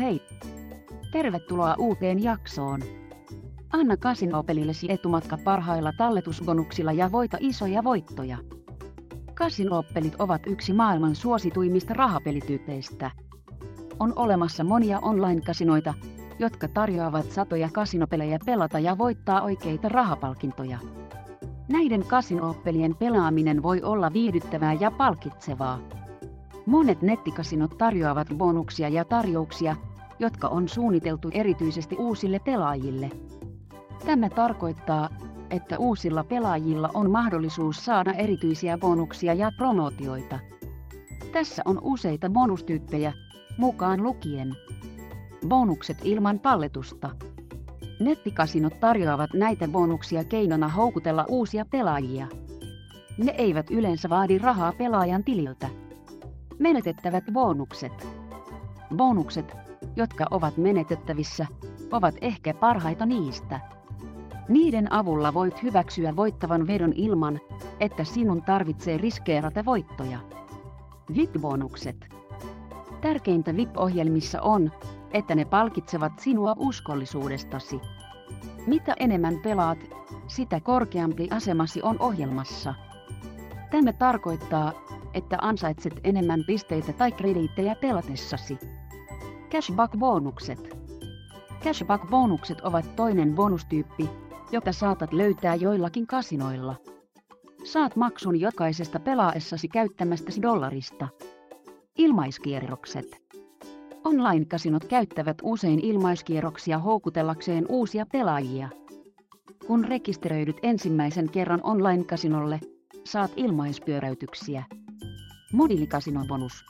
Hei! Tervetuloa uuteen jaksoon. Anna Kasinopelillesi etumatka parhailla talletusbonuksilla ja voita isoja voittoja. Kasinoppelit ovat yksi maailman suosituimmista rahapelityypeistä. On olemassa monia online-kasinoita, jotka tarjoavat satoja kasinopelejä pelata ja voittaa oikeita rahapalkintoja. Näiden kasinoppelien pelaaminen voi olla viihdyttävää ja palkitsevaa. Monet nettikasinot tarjoavat bonuksia ja tarjouksia, jotka on suunniteltu erityisesti uusille pelaajille. Tämä tarkoittaa, että uusilla pelaajilla on mahdollisuus saada erityisiä bonuksia ja promootioita. Tässä on useita bonustyyppejä, mukaan lukien bonukset ilman palletusta. Nettikasinot tarjoavat näitä bonuksia keinona houkutella uusia pelaajia. Ne eivät yleensä vaadi rahaa pelaajan tililtä. Menetettävät bonukset. Bonukset, jotka ovat menetettävissä, ovat ehkä parhaita niistä. Niiden avulla voit hyväksyä voittavan vedon ilman, että sinun tarvitsee riskeerata voittoja. VIP-bonukset. Tärkeintä VIP-ohjelmissa on, että ne palkitsevat sinua uskollisuudestasi. Mitä enemmän pelaat, sitä korkeampi asemasi on ohjelmassa. Tämä tarkoittaa, että ansaitset enemmän pisteitä tai krediittejä pelatessasi. Cashback-bonukset. Cashback-bonukset ovat toinen bonustyyppi, jota saatat löytää joillakin kasinoilla. Saat maksun jokaisesta pelaessasi käyttämästäsi dollarista. Ilmaiskierrokset. Online-kasinot käyttävät usein ilmaiskierroksia houkutellakseen uusia pelaajia. Kun rekisteröidyt ensimmäisen kerran online-kasinolle, saat ilmaispyöräytyksiä. Mobiilikasinon-bonus.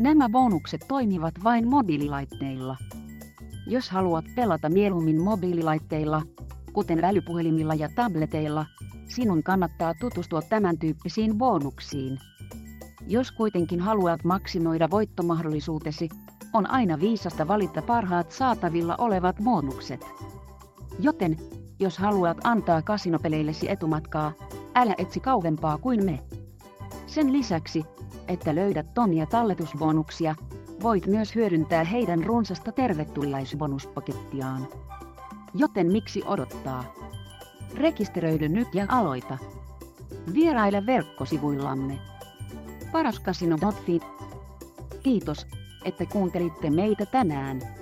Nämä bonukset toimivat vain mobiililaitteilla. Jos haluat pelata mieluummin mobiililaitteilla, kuten älypuhelimilla ja tableteilla, sinun kannattaa tutustua tämän tyyppisiin bonuksiin. Jos kuitenkin haluat maksimoida voittomahdollisuutesi, on aina viisasta valita parhaat saatavilla olevat bonukset. Joten, jos haluat antaa kasinopeleillesi etumatkaa, älä etsi kauempaa kuin me. Sen lisäksi, että löydät tonia talletusbonuksia, voit myös hyödyntää heidän runsasta tervetuliaisbonuspakettiaan. Joten miksi odottaa? Rekisteröidy nyt ja aloita. Vieraile verkkosivuillamme. Paraskasino.fi. Kiitos, että kuuntelitte meitä tänään.